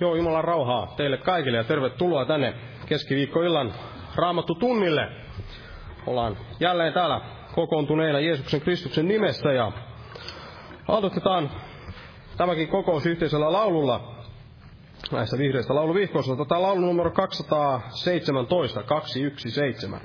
Joo, Jumalan rauhaa teille kaikille ja tervetuloa tänne keskiviikkoillan raamattu tunnille. Ollaan jälleen täällä kokoontuneena Jeesuksen Kristuksen nimessä ja aloitetaan tämäkin kokous yhteisellä laululla näistä vihreistä lauluvihkoista. Tätä laulu numero 217, 217.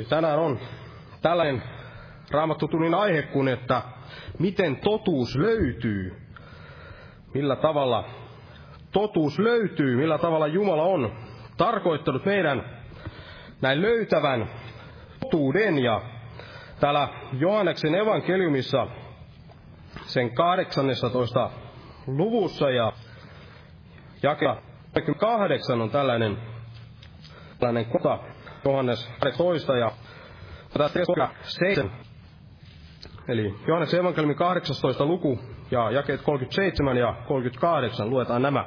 Eli tänään on tällainen raamattutunnin aihe kuin, että miten totuus löytyy. Millä tavalla totuus löytyy, millä tavalla Jumala on tarkoittanut meidän näin löytävän totuuden. Ja täällä Johanneksen evankeliumissa sen 18 luvussa ja jakea 8 on tällainen, tällainen kota, Johannes 12 ja tästä 7. Eli Johannes evankeliumi 18 luku ja jakeet 37 ja 38 luetaan nämä.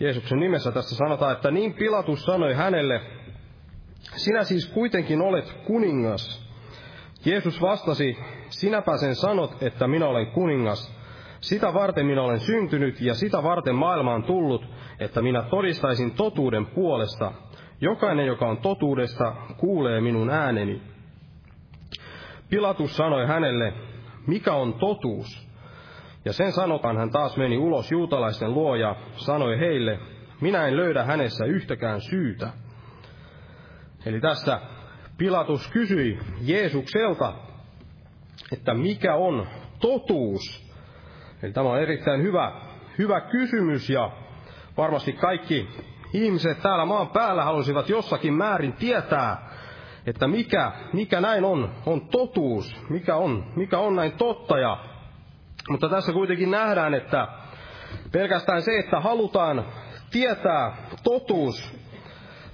Jeesuksen nimessä tässä sanotaan, että niin Pilatus sanoi hänelle, sinä siis kuitenkin olet kuningas. Jeesus vastasi, sinäpä sen sanot, että minä olen kuningas. Sitä varten minä olen syntynyt ja sitä varten maailmaan tullut, että minä todistaisin totuuden puolesta. Jokainen, joka on totuudesta, kuulee minun ääneni. Pilatus sanoi hänelle, mikä on totuus? Ja sen sanotaan hän taas meni ulos juutalaisten luo ja sanoi heille, minä en löydä hänessä yhtäkään syytä. Eli tässä Pilatus kysyi Jeesukselta, että mikä on totuus. Eli tämä on erittäin hyvä, hyvä kysymys ja varmasti kaikki ihmiset täällä maan päällä halusivat jossakin määrin tietää, että mikä, mikä näin on, on totuus, mikä on, mikä on näin totta. Ja, mutta tässä kuitenkin nähdään, että pelkästään se, että halutaan tietää totuus,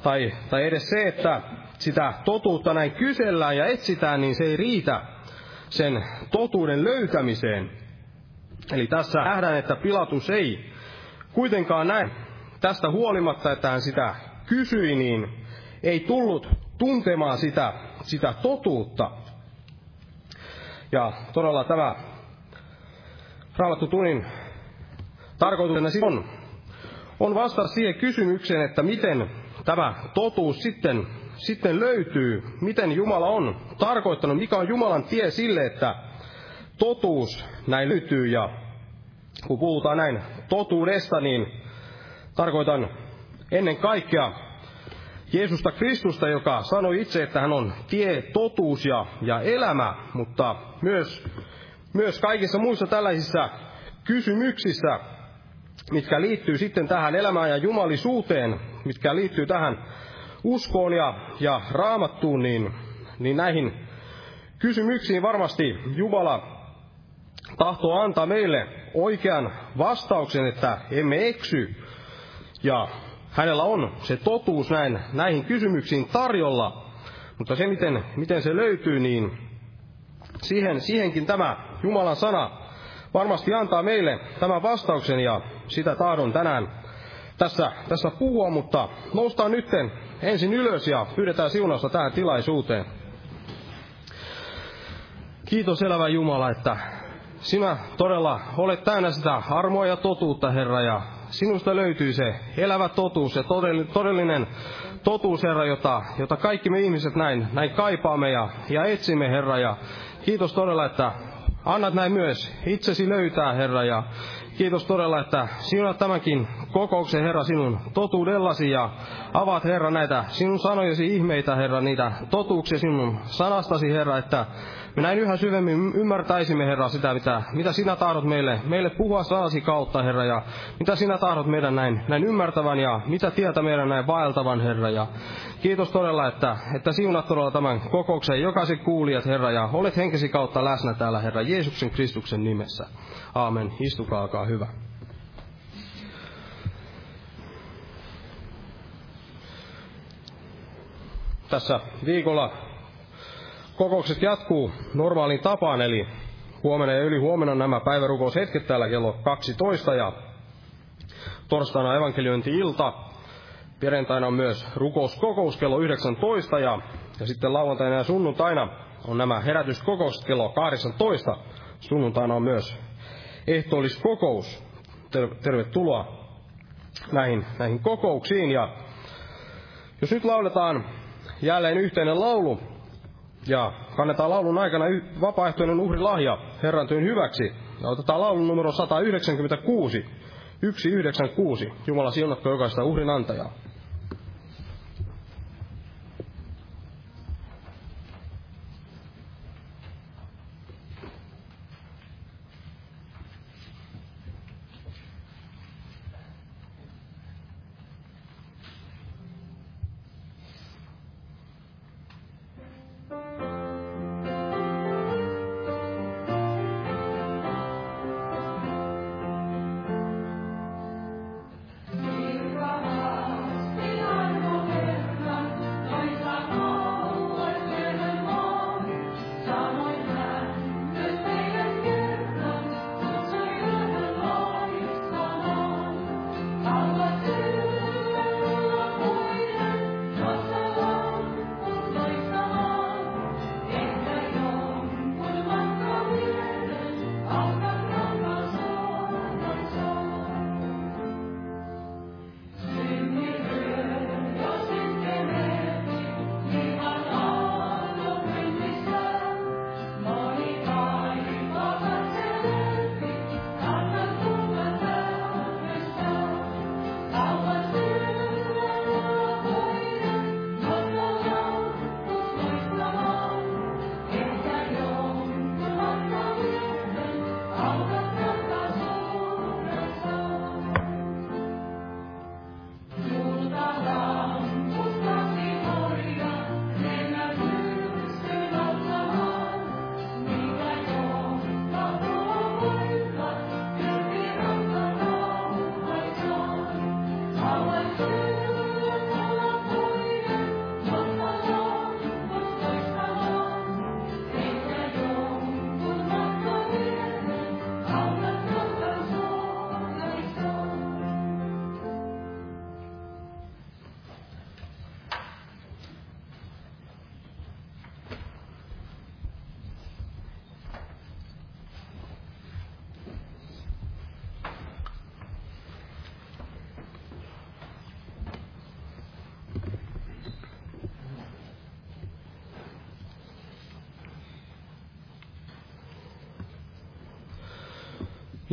tai, tai edes se, että sitä totuutta näin kysellään ja etsitään, niin se ei riitä sen totuuden löytämiseen. Eli tässä nähdään, että Pilatus ei kuitenkaan näin tästä huolimatta, että hän sitä kysyi, niin ei tullut tuntemaan sitä, sitä totuutta. Ja todella tämä Raamattu tunnin tarkoituksena on, on vastata siihen kysymykseen, että miten tämä totuus sitten, sitten löytyy, miten Jumala on tarkoittanut, mikä on Jumalan tie sille, että totuus näin löytyy. Ja kun puhutaan näin totuudesta, niin tarkoitan ennen kaikkea Jeesusta Kristusta, joka sanoi itse, että hän on tie, totuus ja, ja elämä, mutta myös, myös kaikissa muissa tällaisissa kysymyksissä, mitkä liittyy sitten tähän elämään ja jumalisuuteen, mitkä liittyy tähän uskoon ja, ja raamattuun, niin, niin näihin kysymyksiin varmasti Jumala tahtoo antaa meille oikean vastauksen, että emme eksy. Ja hänellä on se totuus näin, näihin kysymyksiin tarjolla, mutta se miten, miten se löytyy, niin siihen, siihenkin tämä Jumalan sana varmasti antaa meille tämän vastauksen ja sitä tahdon tänään tässä, tässä puhua, mutta noustaan nytten ensin ylös ja pyydetään siunausta tähän tilaisuuteen. Kiitos elävä Jumala, että sinä todella olet täynnä sitä armoa ja totuutta, Herra, ja sinusta löytyy se elävä totuus ja todellinen totuus, Herra, jota, jota kaikki me ihmiset näin, näin kaipaamme ja, ja etsimme, Herra. Ja kiitos todella, että annat näin myös itsesi löytää, Herra, ja kiitos todella, että sinut tämänkin kokouksen, Herra, sinun totuudellasi ja avaat, Herra, näitä sinun sanojesi ihmeitä, Herra, niitä totuuksia sinun sanastasi, Herra, että me näin yhä syvemmin ymmärtäisimme, Herra, sitä, mitä, mitä sinä tahdot meille, meille puhua sanasi kautta, Herra, ja mitä sinä tahdot meidän näin, näin ymmärtävän ja mitä tietä meidän näin vaeltavan, Herra. Ja kiitos todella, että, että siunat todella tämän kokouksen jokaisen kuulijat, Herra, ja olet henkesi kautta läsnä täällä, Herra, Jeesuksen Kristuksen nimessä. Aamen. Istukaa, olkaa hyvä. Tässä viikolla kokoukset jatkuu normaaliin tapaan, eli huomenna ja yli huomenna nämä päivärukoushetket täällä kello 12 ja torstaina evankeliointi-ilta. Perjantaina on myös rukouskokous kello 19 ja, ja sitten lauantaina ja sunnuntaina on nämä herätyskokoukset kello 18. Sunnuntaina on myös ehtoolliskokous. Tervetuloa näihin, näihin kokouksiin. Ja jos nyt lauletaan jälleen yhteinen laulu, ja kannetaan laulun aikana vapaaehtoinen uhrilahja Herran työn hyväksi. Ja otetaan laulun numero 196, 196. Jumala siunatko jokaista uhrin antajaa.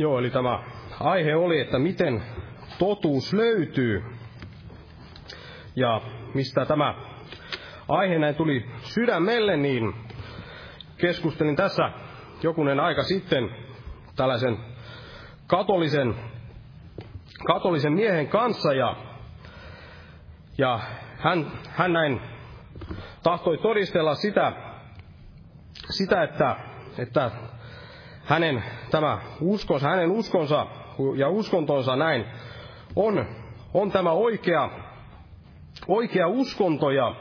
Joo, eli tämä aihe oli, että miten totuus löytyy. Ja mistä tämä aihe näin tuli sydämelle, niin keskustelin tässä jokunen aika sitten tällaisen katolisen, katolisen miehen kanssa ja, ja hän, hän näin tahtoi todistella sitä, sitä että, että hänen tämä uskonsa, hänen uskonsa ja uskontonsa näin on, on tämä oikea, oikea uskonto ja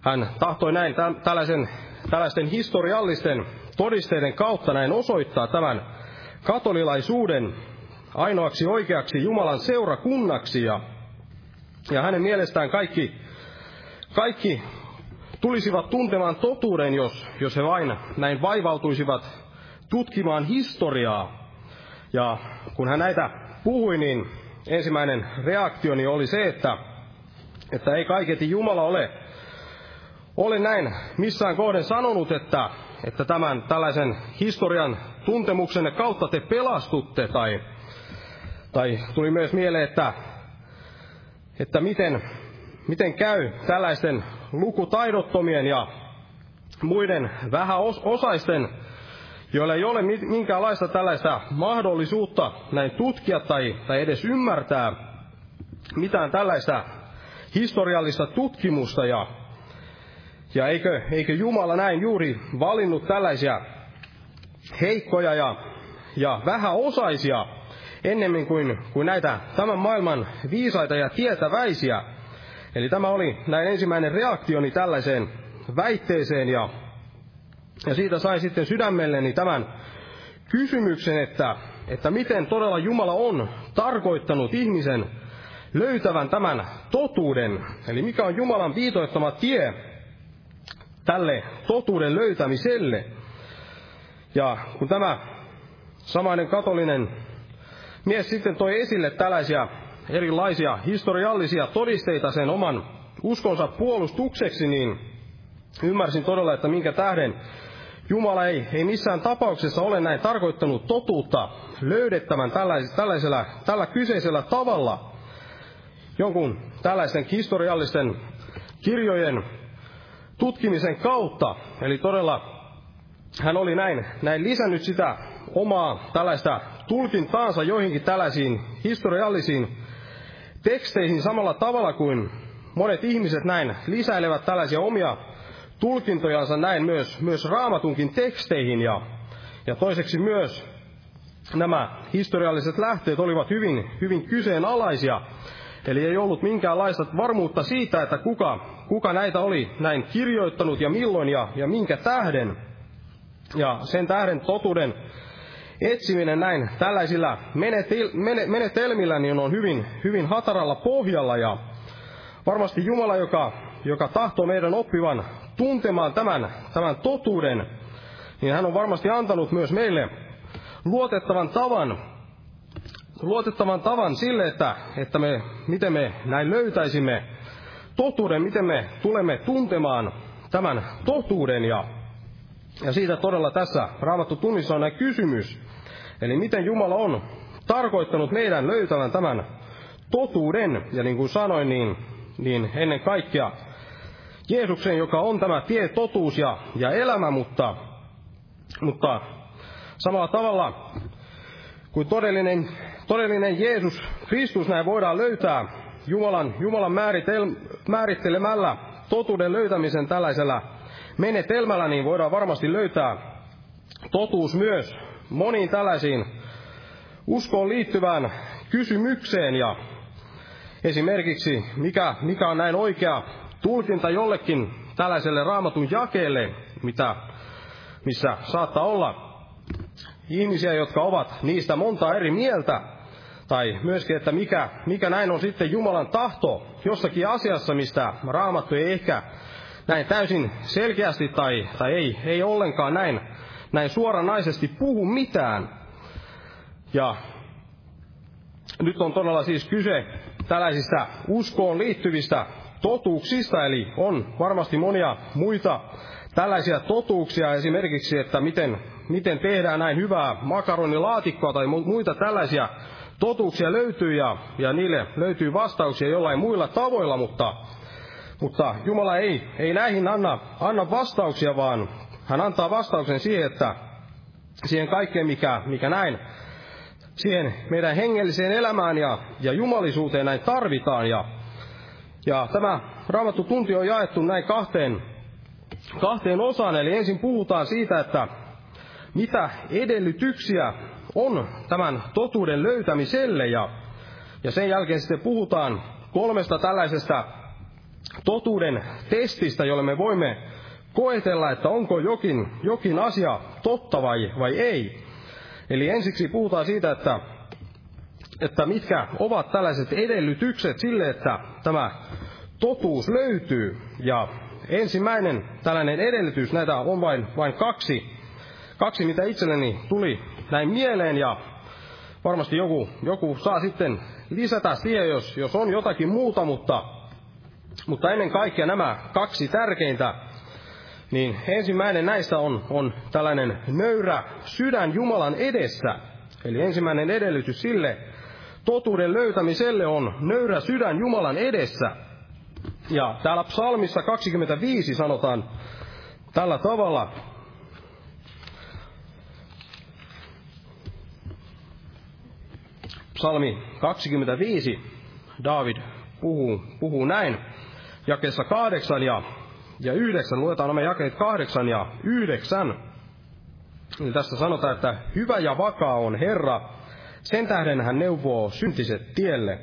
hän tahtoi näin tällaisen, tällaisten historiallisten todisteiden kautta näin osoittaa tämän katolilaisuuden ainoaksi oikeaksi Jumalan seurakunnaksi ja, ja hänen mielestään kaikki, kaikki tulisivat tuntemaan totuuden, jos, jos he vain näin vaivautuisivat tutkimaan historiaa. Ja kun hän näitä puhui, niin ensimmäinen reaktioni oli se, että, että ei kaiketi Jumala ole, ole näin missään kohden sanonut, että, että tämän tällaisen historian tuntemuksenne kautta te pelastutte, tai, tai tuli myös mieleen, että, että miten, miten käy tällaisten lukutaidottomien ja muiden vähäosaisten joilla ei ole minkäänlaista tällaista mahdollisuutta näin tutkia tai, tai edes ymmärtää mitään tällaista historiallista tutkimusta ja, ja eikö, eikö Jumala näin juuri valinnut tällaisia heikkoja ja, ja vähäosaisia ennemmin kuin, kuin näitä tämän maailman viisaita ja tietäväisiä. Eli tämä oli näin ensimmäinen reaktioni tällaiseen väitteeseen ja ja siitä sai sitten sydämelleni tämän kysymyksen, että, että miten todella Jumala on tarkoittanut ihmisen löytävän tämän totuuden. Eli mikä on Jumalan viitoittama tie tälle totuuden löytämiselle. Ja kun tämä samainen katolinen mies sitten toi esille tällaisia erilaisia historiallisia todisteita sen oman uskonsa puolustukseksi, niin ymmärsin todella, että minkä tähden Jumala ei, ei missään tapauksessa ole näin tarkoittanut totuutta löydettävän tällaisella, tällä kyseisellä tavalla jonkun tällaisen historiallisten kirjojen tutkimisen kautta. Eli todella hän oli näin, näin lisännyt sitä omaa tällaista tulkintaansa joihinkin tällaisiin historiallisiin teksteihin samalla tavalla kuin monet ihmiset näin lisäilevät tällaisia omia tulkintojansa näin myös, myös raamatunkin teksteihin ja, ja toiseksi myös nämä historialliset lähteet olivat hyvin, hyvin kyseenalaisia. Eli ei ollut minkäänlaista varmuutta siitä, että kuka, kuka näitä oli näin kirjoittanut ja milloin ja, ja minkä tähden. Ja sen tähden totuuden etsiminen näin tällaisilla menetelmillä niin on hyvin, hyvin hataralla pohjalla. Ja varmasti Jumala, joka, joka tahtoo meidän oppivan tuntemaan tämän, tämän totuuden, niin hän on varmasti antanut myös meille luotettavan tavan, luotettavan tavan sille, että, että me, miten me näin löytäisimme totuuden, miten me tulemme tuntemaan tämän totuuden. Ja, ja siitä todella tässä Raamattu tunnissa on näin kysymys. Eli miten Jumala on tarkoittanut meidän löytävän tämän totuuden. Ja niin kuin sanoin, niin, niin ennen kaikkea Jeesuksen, joka on tämä tie, totuus ja, ja elämä, mutta, mutta samalla tavalla kuin todellinen, todellinen Jeesus Kristus näin voidaan löytää Jumalan, Jumalan määritel, määrittelemällä totuuden löytämisen tällaisella menetelmällä, niin voidaan varmasti löytää totuus myös moniin tällaisiin uskoon liittyvään kysymykseen. Ja esimerkiksi mikä, mikä on näin oikea tulkinta jollekin tällaiselle raamatun jakeelle, mitä, missä saattaa olla ihmisiä, jotka ovat niistä monta eri mieltä, tai myöskin, että mikä, mikä näin on sitten Jumalan tahto jossakin asiassa, mistä raamattu ei ehkä näin täysin selkeästi tai, tai ei, ei ollenkaan näin, näin suoranaisesti puhu mitään. Ja nyt on todella siis kyse tällaisista uskoon liittyvistä totuuksista, eli on varmasti monia muita tällaisia totuuksia, esimerkiksi, että miten, miten tehdään näin hyvää makaronilaatikkoa tai muita tällaisia totuuksia löytyy ja, ja niille löytyy vastauksia jollain muilla tavoilla, mutta, mutta Jumala ei, ei näihin anna, anna vastauksia, vaan hän antaa vastauksen siihen, että siihen kaikkeen, mikä, mikä näin siihen meidän hengelliseen elämään ja, ja jumalisuuteen näin tarvitaan. Ja, ja tämä raamattu tunti on jaettu näin kahteen, kahteen osaan. Eli ensin puhutaan siitä, että mitä edellytyksiä on tämän totuuden löytämiselle. Ja, ja sen jälkeen sitten puhutaan kolmesta tällaisesta totuuden testistä, jolle me voimme koetella, että onko jokin, jokin asia totta vai, vai ei. Eli ensiksi puhutaan siitä, että, että mitkä ovat tällaiset edellytykset sille, että tämä totuus löytyy. Ja ensimmäinen tällainen edellytys, näitä on vain, vain kaksi, kaksi, mitä itselleni tuli näin mieleen, ja varmasti joku, joku saa sitten lisätä siihen, jos, jos on jotakin muuta, mutta, mutta ennen kaikkea nämä kaksi tärkeintä niin ensimmäinen näistä on, on tällainen nöyrä sydän Jumalan edessä. Eli ensimmäinen edellytys sille totuuden löytämiselle on nöyrä sydän Jumalan edessä. Ja täällä psalmissa 25 sanotaan tällä tavalla. Psalmi 25, David puhuu, puhuu näin, jakessa kahdeksan ja ja yhdeksän, luetaan nämä jakeet kahdeksan ja yhdeksän. Niin tässä sanotaan, että hyvä ja vakaa on Herra, sen tähden hän neuvoo syntiset tielle.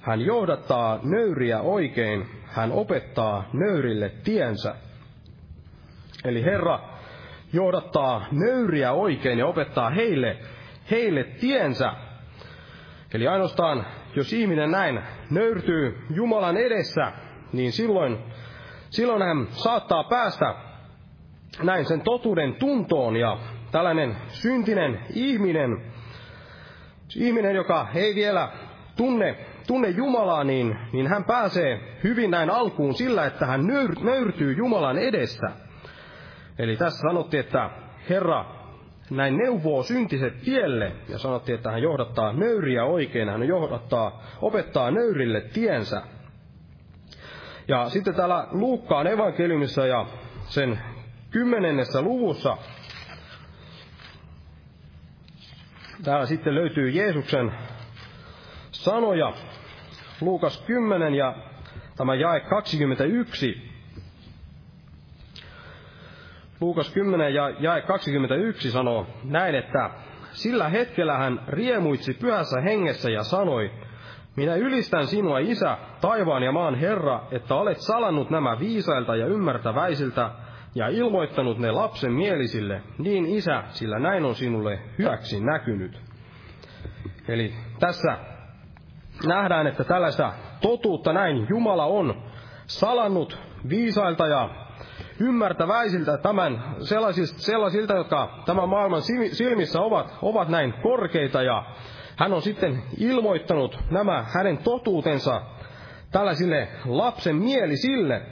Hän johdattaa nöyriä oikein, hän opettaa nöyrille tiensä. Eli Herra johdattaa nöyriä oikein ja opettaa heille, heille tiensä. Eli ainoastaan, jos ihminen näin nöyrtyy Jumalan edessä, niin silloin silloin hän saattaa päästä näin sen totuuden tuntoon ja tällainen syntinen ihminen, ihminen, joka ei vielä tunne, tunne Jumalaa, niin, niin hän pääsee hyvin näin alkuun sillä, että hän nöyr, nöyrtyy Jumalan edestä. Eli tässä sanottiin, että Herra näin neuvoo syntiset tielle, ja sanottiin, että hän johdattaa nöyriä oikein, hän johdattaa, opettaa nöyrille tiensä. Ja sitten täällä Luukkaan evankeliumissa ja sen kymmenennessä luvussa, täällä sitten löytyy Jeesuksen sanoja, Luukas 10 ja tämä jae 21. Luukas 10 ja jae 21 sanoo näin, että sillä hetkellä hän riemuitsi pyhässä hengessä ja sanoi, minä ylistän sinua, Isä, taivaan ja maan Herra, että olet salannut nämä viisailta ja ymmärtäväisiltä ja ilmoittanut ne lapsen mielisille, niin Isä, sillä näin on sinulle hyväksi näkynyt. Eli tässä nähdään, että tällaista totuutta näin Jumala on salannut viisailta ja ymmärtäväisiltä tämän sellaisilta, sellaisilta jotka tämän maailman silmissä ovat, ovat näin korkeita ja hän on sitten ilmoittanut nämä hänen totuutensa tällaisille lapsen mielisille,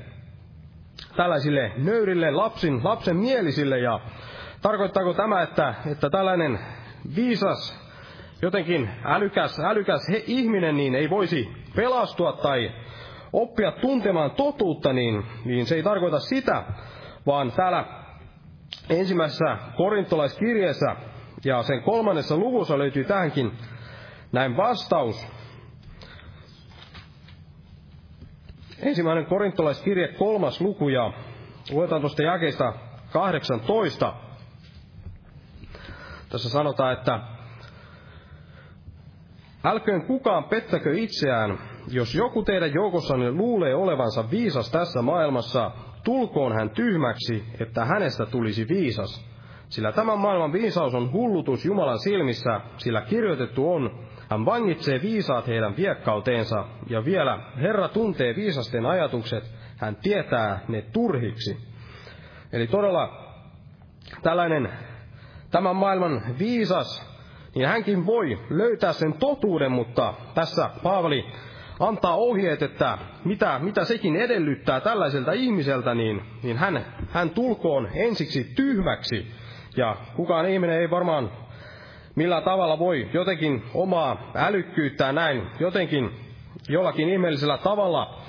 tällaisille nöyrille lapsin, lapsen mielisille. Ja tarkoittaako tämä, että, että tällainen viisas, jotenkin älykäs, älykäs he, ihminen niin ei voisi pelastua tai oppia tuntemaan totuutta, niin, niin se ei tarkoita sitä, vaan täällä ensimmäisessä korintolaiskirjeessä ja sen kolmannessa luvussa löytyy tähänkin näin vastaus. Ensimmäinen korintolaiskirje kolmas luku ja luetaan tuosta jakeista 18. Tässä sanotaan, että Älköön kukaan pettäkö itseään, jos joku teidän joukossanne luulee olevansa viisas tässä maailmassa, tulkoon hän tyhmäksi, että hänestä tulisi viisas. Sillä tämän maailman viisaus on hullutus Jumalan silmissä, sillä kirjoitettu on, hän vangitsee viisaat heidän viekkauteensa, ja vielä Herra tuntee viisasten ajatukset, hän tietää ne turhiksi. Eli todella tällainen tämän maailman viisas, niin hänkin voi löytää sen totuuden, mutta tässä Paavali antaa ohjeet, että mitä, mitä sekin edellyttää tällaiselta ihmiseltä, niin, niin hän, hän tulkoon ensiksi tyhmäksi, Ja kukaan ihminen ei varmaan millä tavalla voi jotenkin omaa älykkyyttään näin jotenkin jollakin ihmeellisellä tavalla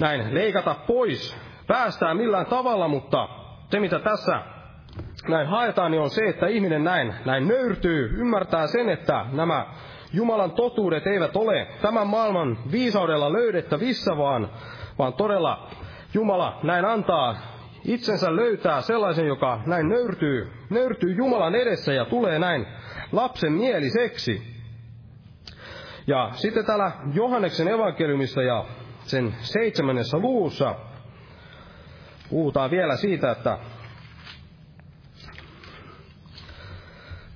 näin leikata pois? Päästään millään tavalla, mutta se mitä tässä näin haetaan, niin on se, että ihminen näin, näin nöyrtyy, ymmärtää sen, että nämä Jumalan totuudet eivät ole tämän maailman viisaudella löydettävissä, vaan, vaan todella Jumala näin antaa itsensä löytää sellaisen, joka näin nöyrtyy, nöyrtyy Jumalan edessä ja tulee näin lapsen mieliseksi. Ja sitten täällä Johanneksen evankeliumissa ja sen seitsemännessä luussa puhutaan vielä siitä, että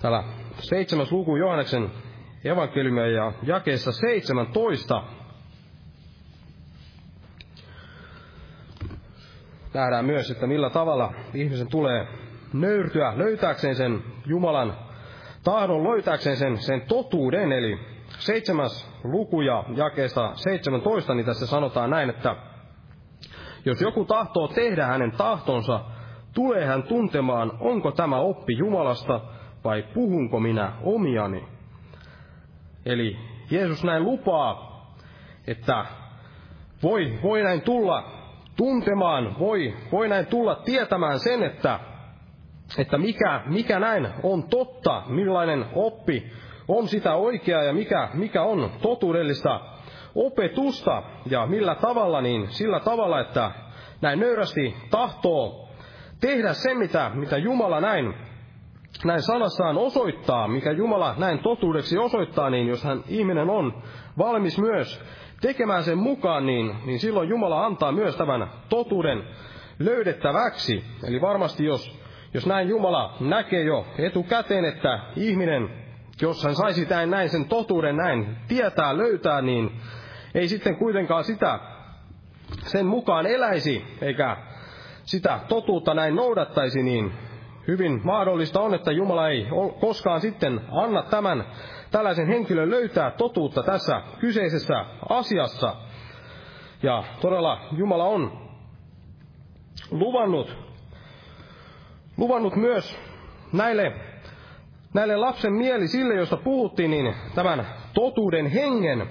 täällä seitsemäs luku Johanneksen evankeliumia ja jakeessa 17 nähdään myös, että millä tavalla ihmisen tulee nöyrtyä löytääkseen sen Jumalan tahdon, löytääkseen sen, sen totuuden. Eli seitsemäs luku ja jakeesta 17, niin tässä sanotaan näin, että jos joku tahtoo tehdä hänen tahtonsa, tulee hän tuntemaan, onko tämä oppi Jumalasta vai puhunko minä omiani. Eli Jeesus näin lupaa, että voi, voi näin tulla tuntemaan, voi, voi näin tulla tietämään sen, että, että mikä, mikä näin on totta, millainen oppi on sitä oikeaa ja mikä, mikä on totuudellista opetusta ja millä tavalla, niin sillä tavalla, että näin nöyrästi tahtoo tehdä se, mitä, mitä Jumala näin, näin sanassaan osoittaa, mikä Jumala näin totuudeksi osoittaa, niin jos hän ihminen on valmis myös tekemään sen mukaan, niin, niin silloin Jumala antaa myös tämän totuuden löydettäväksi. Eli varmasti jos, jos näin Jumala näkee jo etukäteen, että ihminen, jos hän saisi näin, näin sen totuuden näin tietää, löytää, niin ei sitten kuitenkaan sitä sen mukaan eläisi, eikä sitä totuutta näin noudattaisi, niin hyvin mahdollista on, että Jumala ei koskaan sitten anna tämän tällaisen henkilön löytää totuutta tässä kyseisessä asiassa. Ja todella Jumala on luvannut, luvannut myös näille, näille lapsen mieli sille, josta puhuttiin, niin tämän totuuden hengen,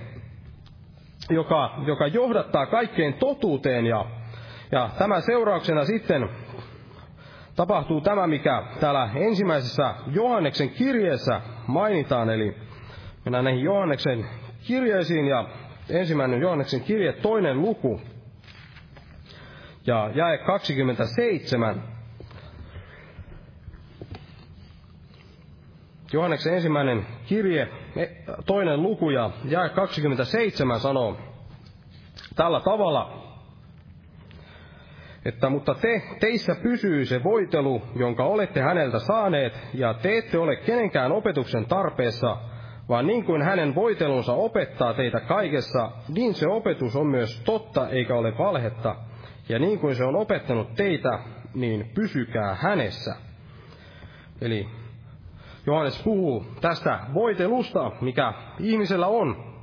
joka, joka johdattaa kaikkeen totuuteen. Ja, ja tämän seurauksena sitten tapahtuu tämä, mikä täällä ensimmäisessä Johanneksen kirjeessä mainitaan, eli mennään näihin Johanneksen kirjeisiin, ja ensimmäinen Johanneksen kirje, toinen luku, ja jae 27. Johanneksen ensimmäinen kirje, toinen luku ja jae 27 sanoo tällä tavalla, että mutta te, teissä pysyy se voitelu, jonka olette häneltä saaneet, ja te ette ole kenenkään opetuksen tarpeessa, vaan niin kuin hänen voitelunsa opettaa teitä kaikessa, niin se opetus on myös totta eikä ole valhetta. Ja niin kuin se on opettanut teitä, niin pysykää hänessä. Eli Johannes puhuu tästä voitelusta, mikä ihmisellä on,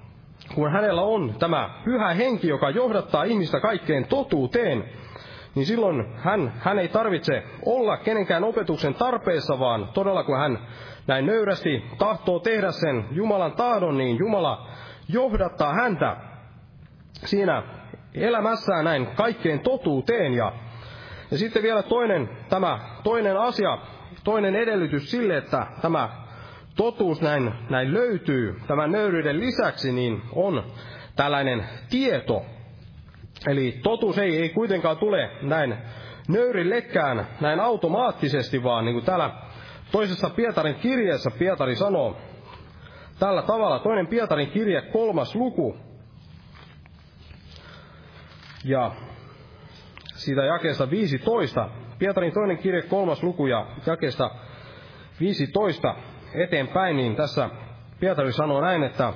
kun hänellä on tämä pyhä henki, joka johdattaa ihmistä kaikkeen totuuteen, niin silloin hän, hän ei tarvitse olla kenenkään opetuksen tarpeessa, vaan todella kun hän näin nöyrästi tahtoo tehdä sen Jumalan tahdon, niin Jumala johdattaa häntä siinä elämässään näin kaikkeen totuuteen. Ja, ja sitten vielä toinen, tämä toinen asia, toinen edellytys sille, että tämä totuus näin, näin löytyy tämän nöyryyden lisäksi, niin on tällainen tieto. Eli totuus ei, ei kuitenkaan tule näin nöyrillekään näin automaattisesti, vaan niin kuin täällä toisessa Pietarin kirjeessä Pietari sanoo tällä tavalla, toinen Pietarin kirje, kolmas luku, ja siitä jakeesta 15, Pietarin toinen kirje, kolmas luku ja jakeesta 15 eteenpäin, niin tässä Pietari sanoo näin, että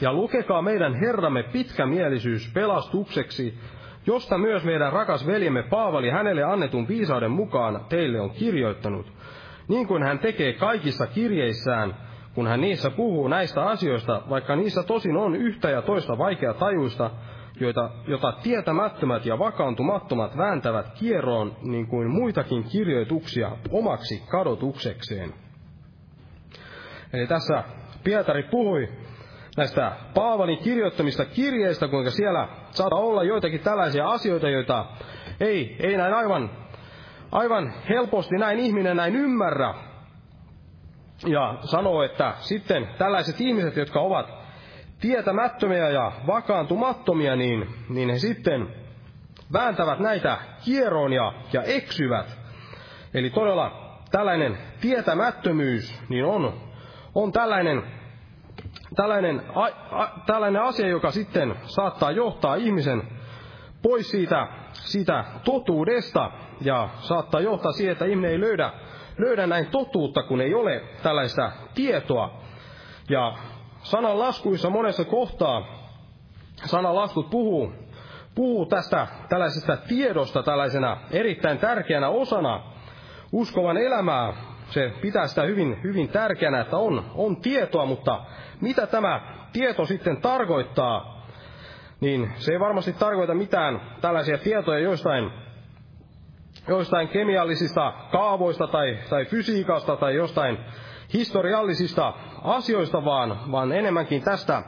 ja lukekaa meidän Herramme pitkämielisyys pelastukseksi, josta myös meidän rakas veljemme Paavali hänelle annetun viisauden mukaan teille on kirjoittanut, niin kuin hän tekee kaikissa kirjeissään, kun hän niissä puhuu näistä asioista, vaikka niissä tosin on yhtä ja toista vaikea tajuista, joita, jota tietämättömät ja vakaantumattomat vääntävät kieroon niin kuin muitakin kirjoituksia omaksi kadotuksekseen. Eli tässä Pietari puhui näistä Paavalin kirjoittamista kirjeistä, kuinka siellä saattaa olla joitakin tällaisia asioita, joita ei, ei näin aivan, aivan helposti näin ihminen näin ymmärrä. Ja sanoo, että sitten tällaiset ihmiset, jotka ovat tietämättömiä ja vakaantumattomia, niin, niin he sitten vääntävät näitä kieroon ja, ja eksyvät. Eli todella tällainen tietämättömyys niin on, on tällainen tällainen, a, a, tällainen asia, joka sitten saattaa johtaa ihmisen pois siitä, siitä totuudesta ja saattaa johtaa siihen, että ihminen ei löydä, löydä näin totuutta, kun ei ole tällaista tietoa. Ja sanan laskuissa monessa kohtaa sananlaskut puhuu, puhuu tästä tällaisesta tiedosta tällaisena erittäin tärkeänä osana uskovan elämää. Se pitää sitä hyvin, hyvin tärkeänä, että on, on tietoa, mutta mitä tämä tieto sitten tarkoittaa, niin se ei varmasti tarkoita mitään tällaisia tietoja joistain, joistain kemiallisista kaavoista tai, tai fysiikasta tai jostain historiallisista asioista, vaan, vaan enemmänkin tästä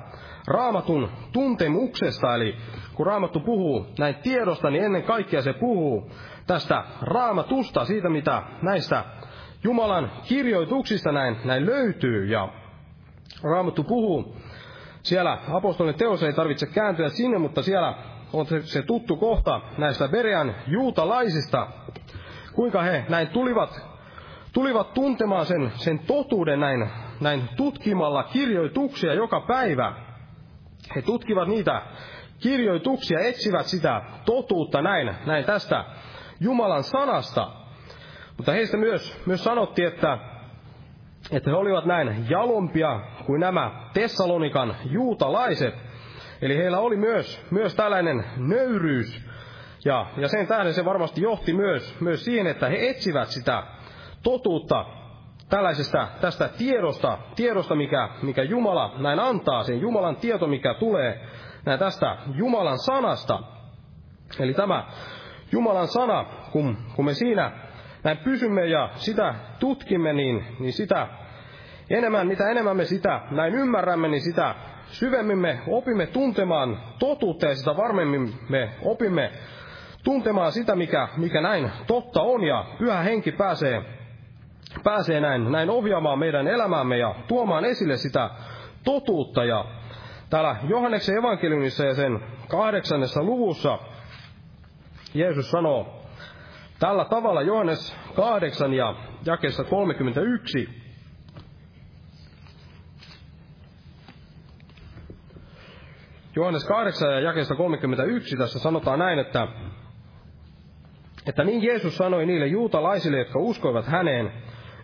raamatun tuntemuksesta. Eli kun raamattu puhuu näin tiedosta, niin ennen kaikkea se puhuu tästä raamatusta, siitä mitä näistä Jumalan kirjoituksista näin, näin löytyy. Ja Raamattu puhuu. Siellä apostolin teos ei tarvitse kääntyä sinne, mutta siellä on se, se tuttu kohta näistä Berean juutalaisista, kuinka he näin tulivat, tulivat tuntemaan sen, sen totuuden näin, näin tutkimalla kirjoituksia joka päivä. He tutkivat niitä kirjoituksia, etsivät sitä totuutta näin, näin tästä Jumalan sanasta. Mutta heistä myös, myös sanottiin, että että he olivat näin jalompia kuin nämä Tessalonikan juutalaiset. Eli heillä oli myös, myös tällainen nöyryys. Ja, ja sen tähden se varmasti johti myös, myös siihen, että he etsivät sitä totuutta tällaisesta tästä tiedosta, tiedosta mikä, mikä Jumala näin antaa, sen Jumalan tieto, mikä tulee näin tästä Jumalan sanasta. Eli tämä Jumalan sana, kun, kun me siinä näin pysymme ja sitä tutkimme, niin, niin sitä enemmän, mitä enemmän me sitä näin ymmärrämme, niin sitä syvemmin me opimme tuntemaan totuutta ja sitä varmemmin me opimme tuntemaan sitä, mikä, mikä näin totta on ja pyhä henki pääsee, pääsee näin, näin ohjaamaan meidän elämäämme ja tuomaan esille sitä totuutta. Ja täällä Johanneksen evankeliumissa ja sen kahdeksannessa luvussa Jeesus sanoo Tällä tavalla Johannes 8 ja jakeessa 31. Johannes 8 ja jakeessa 31 tässä sanotaan näin, että, että niin Jeesus sanoi niille juutalaisille, jotka uskoivat häneen,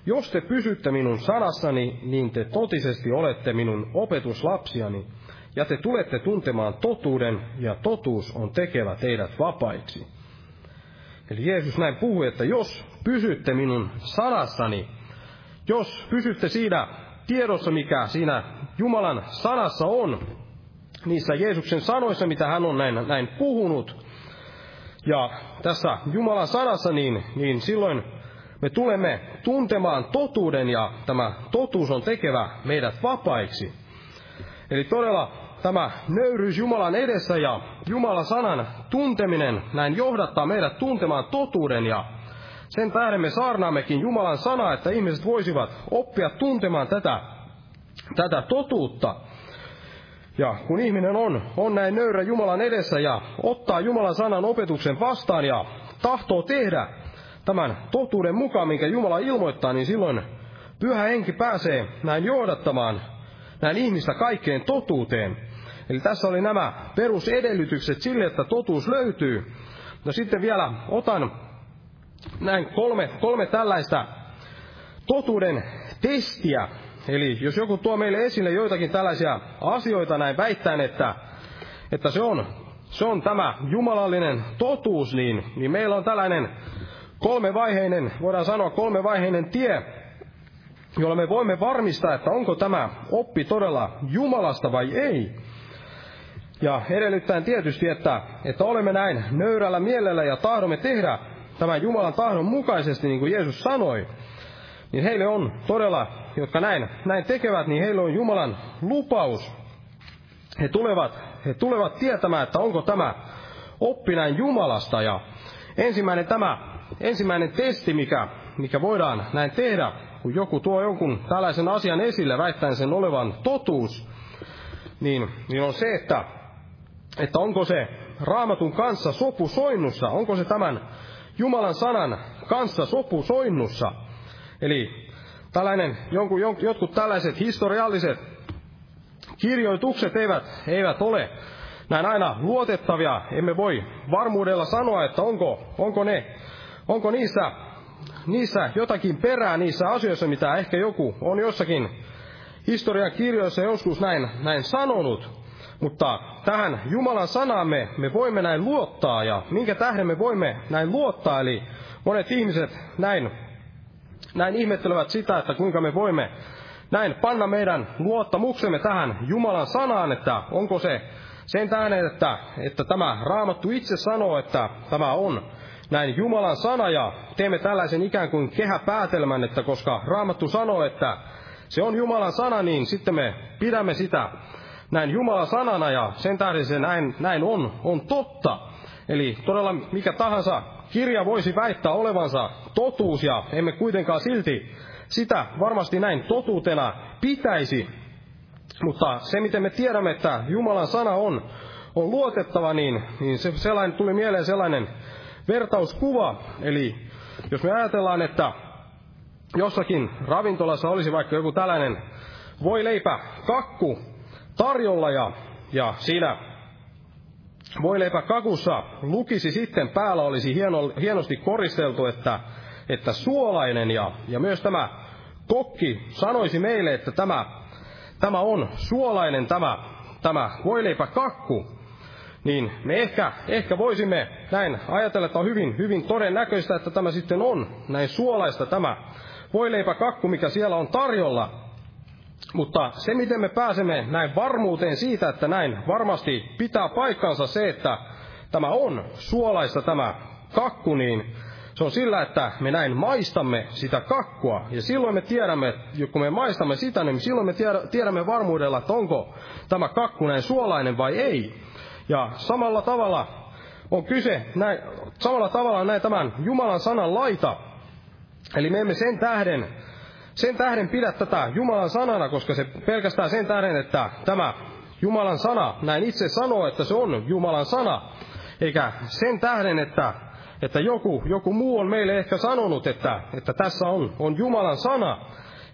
jos te pysytte minun sanassani, niin te totisesti olette minun opetuslapsiani, ja te tulette tuntemaan totuuden, ja totuus on tekevä teidät vapaiksi. Eli Jeesus näin puhui, että jos pysytte minun sanassani, jos pysytte siinä tiedossa, mikä siinä Jumalan sanassa on, niissä Jeesuksen sanoissa, mitä hän on näin, näin puhunut, ja tässä Jumalan sanassa, niin, niin silloin me tulemme tuntemaan totuuden ja tämä totuus on tekevä meidät vapaiksi. Eli todella tämä nöyryys Jumalan edessä ja Jumalan sanan tunteminen näin johdattaa meidät tuntemaan totuuden ja sen tähden me saarnaammekin Jumalan sanaa, että ihmiset voisivat oppia tuntemaan tätä, tätä totuutta. Ja kun ihminen on, on näin nöyrä Jumalan edessä ja ottaa Jumalan sanan opetuksen vastaan ja tahtoo tehdä tämän totuuden mukaan, minkä Jumala ilmoittaa, niin silloin pyhä henki pääsee näin johdattamaan näin ihmistä kaikkeen totuuteen. Eli tässä oli nämä perusedellytykset sille, että totuus löytyy. No sitten vielä otan näin kolme, kolme tällaista totuuden testiä. Eli jos joku tuo meille esille joitakin tällaisia asioita näin väittäen, että, että se, on, se on tämä jumalallinen totuus, niin, niin meillä on tällainen kolmevaiheinen, voidaan sanoa kolmevaiheinen tie, jolla me voimme varmistaa, että onko tämä oppi todella Jumalasta vai ei. Ja edellyttäen tietysti, että, että olemme näin nöyrällä mielellä ja tahdomme tehdä tämän Jumalan tahdon mukaisesti, niin kuin Jeesus sanoi, niin heille on todella, jotka näin, näin tekevät, niin heille on Jumalan lupaus. He tulevat, he tulevat tietämään, että onko tämä oppi näin Jumalasta. Ja ensimmäinen tämä, ensimmäinen testi, mikä, mikä voidaan näin tehdä, kun joku tuo jonkun tällaisen asian esille väittäen sen olevan totuus, niin, niin on se, että, että onko se raamatun kanssa sopu soinnussa, onko se tämän Jumalan sanan kanssa sopu soinnussa. Eli tällainen, jonkun, jotkut tällaiset historialliset kirjoitukset eivät, eivät ole näin aina luotettavia. Emme voi varmuudella sanoa, että onko, onko, ne, onko niissä, niissä jotakin perää niissä asioissa, mitä ehkä joku on jossakin historian kirjoissa joskus näin, näin sanonut. Mutta tähän Jumalan sanaamme me voimme näin luottaa ja minkä tähden me voimme näin luottaa. Eli monet ihmiset näin, näin ihmettelevät sitä, että kuinka me voimme näin panna meidän luottamuksemme tähän Jumalan sanaan, että onko se sen tähden, että, että tämä raamattu itse sanoo, että tämä on näin Jumalan sana ja teemme tällaisen ikään kuin kehäpäätelmän, että koska raamattu sanoo, että se on Jumalan sana, niin sitten me pidämme sitä näin Jumalan sanana ja sen tähden se näin, näin on, on totta. Eli todella mikä tahansa kirja voisi väittää olevansa totuus ja emme kuitenkaan silti sitä varmasti näin totuutena pitäisi. Mutta se, miten me tiedämme, että Jumalan sana on, on luotettava, niin, niin se, sellainen, tuli mieleen sellainen vertauskuva. Eli jos me ajatellaan, että jossakin ravintolassa olisi vaikka joku tällainen voi leipä kakku tarjolla ja, ja siinä leipä kakussa lukisi sitten päällä olisi hieno, hienosti koristeltu, että, että suolainen ja, ja myös tämä kokki sanoisi meille, että tämä, tämä on suolainen tämä, tämä voileipä kakku, niin me ehkä, ehkä voisimme näin ajatella, että on hyvin, hyvin todennäköistä, että tämä sitten on näin suolaista tämä voileipäkakku, mikä siellä on tarjolla. Mutta se, miten me pääsemme näin varmuuteen siitä, että näin varmasti pitää paikkansa se, että tämä on suolaista tämä kakku, niin se on sillä, että me näin maistamme sitä kakkua. Ja silloin me tiedämme, kun me maistamme sitä, niin silloin me tiedämme varmuudella, että onko tämä kakku näin suolainen vai ei. Ja samalla tavalla on kyse, näin, samalla tavalla näin tämän Jumalan sanan laita, Eli me emme sen tähden, sen tähden pidä tätä Jumalan sanana, koska se pelkästään sen tähden, että tämä Jumalan sana näin itse sanoo, että se on Jumalan sana, eikä sen tähden, että, että joku, joku muu on meille ehkä sanonut, että, että tässä on, on Jumalan sana.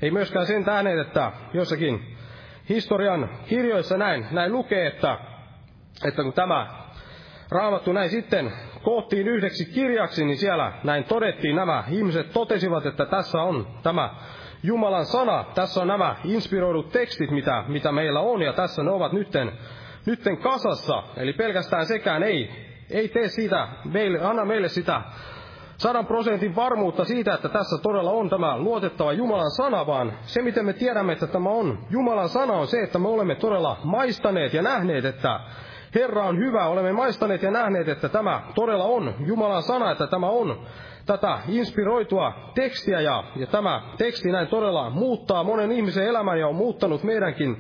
Ei myöskään sen tähden, että jossakin historian kirjoissa näin, näin lukee, että, että kun tämä raamattu näin sitten koottiin yhdeksi kirjaksi, niin siellä näin todettiin, nämä ihmiset totesivat, että tässä on tämä Jumalan sana, tässä on nämä inspiroidut tekstit, mitä, mitä meillä on, ja tässä ne ovat nytten, nytten kasassa. Eli pelkästään sekään ei, ei tee siitä, meille, anna meille sitä sadan prosentin varmuutta siitä, että tässä todella on tämä luotettava Jumalan sana, vaan se, miten me tiedämme, että tämä on Jumalan sana, on se, että me olemme todella maistaneet ja nähneet, että Herra on hyvä, olemme maistaneet ja nähneet, että tämä todella on Jumalan sana, että tämä on tätä inspiroitua tekstiä ja, ja tämä teksti näin todella muuttaa monen ihmisen elämän ja on muuttanut meidänkin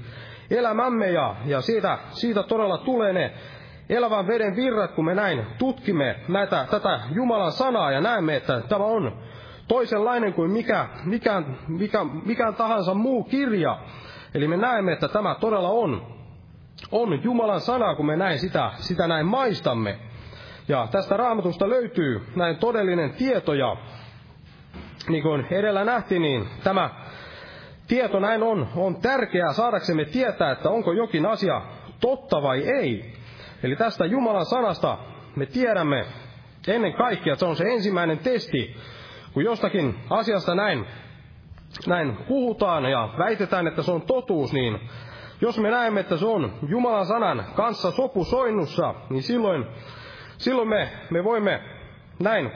elämämme ja, ja siitä, siitä todella tulee ne elävän veden virrat, kun me näin tutkimme näitä, tätä Jumalan sanaa ja näemme, että tämä on toisenlainen kuin mikä, mikä, mikä, mikään tahansa muu kirja. Eli me näemme, että tämä todella on on Jumalan sana, kun me näin sitä, sitä näin maistamme. Ja tästä raamatusta löytyy näin todellinen tieto ja niin kuin edellä nähtiin, niin tämä tieto näin on, on tärkeää saadaksemme tietää, että onko jokin asia totta vai ei. Eli tästä Jumalan sanasta me tiedämme ennen kaikkea, että se on se ensimmäinen testi, kun jostakin asiasta näin, näin puhutaan ja väitetään, että se on totuus, niin jos me näemme, että se on Jumalan sanan kanssa soinnussa, niin silloin, silloin me, me voimme näin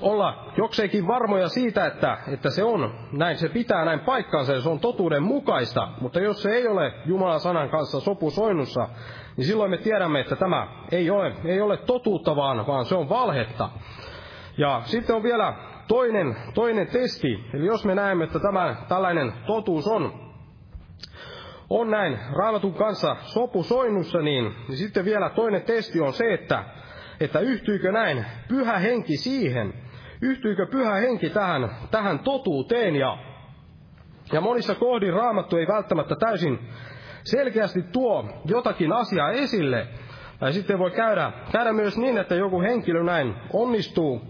olla jokseenkin varmoja siitä, että, että se on näin, se pitää näin paikkansa ja se on totuuden mukaista, mutta jos se ei ole Jumalan sanan kanssa sopusoinnussa, niin silloin me tiedämme, että tämä ei ole, ei ole totuutta, vaan, vaan se on valhetta. Ja sitten on vielä toinen, toinen testi, eli jos me näemme, että tämä tällainen totuus on, on näin raamatun kanssa sopusoinnussa, niin, niin sitten vielä toinen testi on se, että, että yhtyykö näin pyhä henki siihen, yhtyykö pyhä henki tähän, tähän totuuteen ja, ja monissa kohdin raamattu ei välttämättä täysin selkeästi tuo jotakin asiaa esille. Tai sitten voi käydä, käydä myös niin, että joku henkilö näin onnistuu,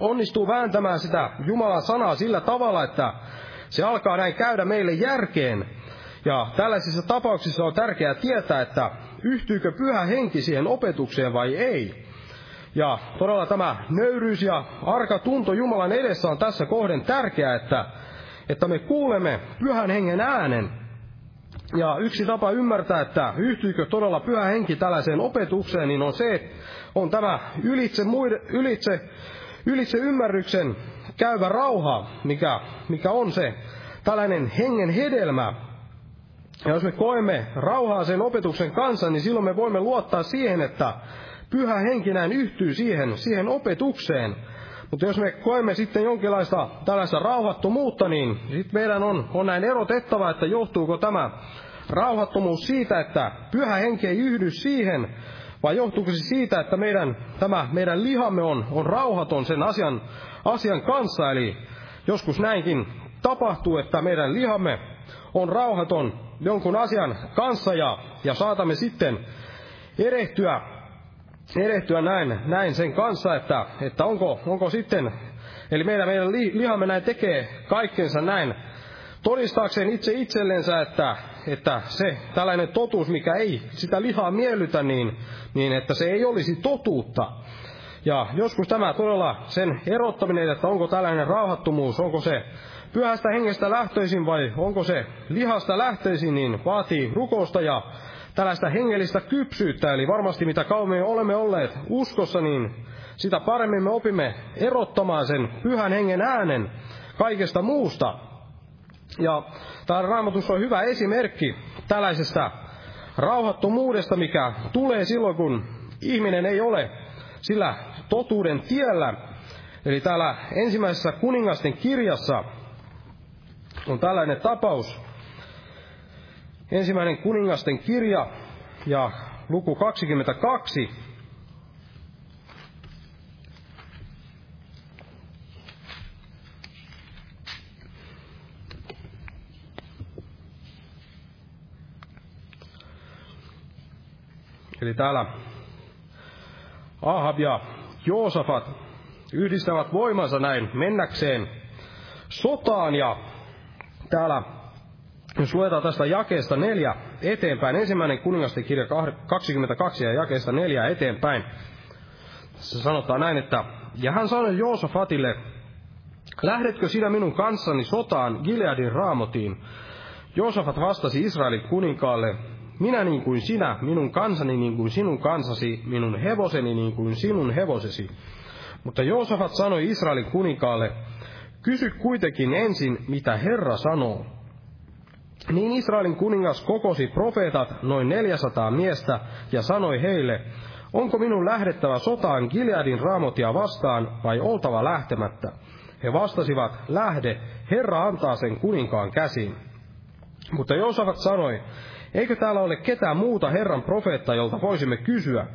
onnistuu vääntämään sitä Jumalan sanaa sillä tavalla, että se alkaa näin käydä meille järkeen. Ja tällaisissa tapauksissa on tärkeää tietää, että yhtyykö pyhä henki siihen opetukseen vai ei. Ja todella tämä nöyryys ja arka tunto Jumalan edessä on tässä kohden tärkeää, että, että me kuulemme pyhän hengen äänen. Ja yksi tapa ymmärtää, että yhtyykö todella pyhä henki tällaiseen opetukseen, niin on se, on tämä ylitse, muide, ylitse, ylitse ymmärryksen käyvä rauha, mikä, mikä on se tällainen hengen hedelmä. Ja jos me koemme rauhaa sen opetuksen kanssa, niin silloin me voimme luottaa siihen, että pyhä henki näin yhtyy siihen, siihen opetukseen. Mutta jos me koemme sitten jonkinlaista tällaista rauhattomuutta, niin sitten meidän on, on näin erotettava, että johtuuko tämä rauhattomuus siitä, että pyhä henki ei yhdy siihen, vai johtuuko se siitä, että meidän, tämä meidän lihamme on, on rauhaton sen asian, asian kanssa. Eli joskus näinkin tapahtuu, että meidän lihamme on rauhaton jonkun asian kanssa ja, ja saatamme sitten erehtyä erehtyä näin, näin sen kanssa, että, että onko, onko sitten, eli meidän, meidän lihamme näin tekee kaikkensa näin, todistaakseen itse itsellensä, että, että se tällainen totuus, mikä ei sitä lihaa miellytä, niin, niin että se ei olisi totuutta. Ja joskus tämä todella sen erottaminen, että onko tällainen rauhattomuus, onko se pyhästä hengestä lähtöisin vai onko se lihasta lähtöisin, niin vaatii rukousta ja tällaista hengellistä kypsyyttä, eli varmasti mitä kauemmin olemme olleet uskossa, niin sitä paremmin me opimme erottamaan sen pyhän hengen äänen kaikesta muusta. Ja tämä raamatus on hyvä esimerkki tällaisesta rauhattomuudesta, mikä tulee silloin, kun ihminen ei ole sillä totuuden tiellä. Eli täällä ensimmäisessä kuningasten kirjassa on tällainen tapaus, Ensimmäinen kuningasten kirja ja luku 22. Eli täällä Ahab ja Joosafat yhdistävät voimansa näin mennäkseen sotaan ja täällä jos luetaan tästä jakeesta neljä eteenpäin, ensimmäinen kuningasten kirja 22 ja jakeesta neljä eteenpäin, se sanotaan näin, että ja hän sanoi Joosafatille, lähdetkö sinä minun kanssani sotaan Gileadin raamotiin? Joosafat vastasi Israelin kuninkaalle, minä niin kuin sinä, minun kansani niin kuin sinun kansasi, minun hevoseni niin kuin sinun hevosesi. Mutta Joosafat sanoi Israelin kuninkaalle, kysy kuitenkin ensin, mitä Herra sanoo. Niin Israelin kuningas kokosi profeetat noin 400 miestä ja sanoi heille, onko minun lähdettävä sotaan Gileadin raamotia vastaan vai oltava lähtemättä? He vastasivat, lähde, Herra antaa sen kuninkaan käsiin. Mutta Joosafat sanoi, eikö täällä ole ketään muuta Herran profeetta, jolta voisimme kysyä?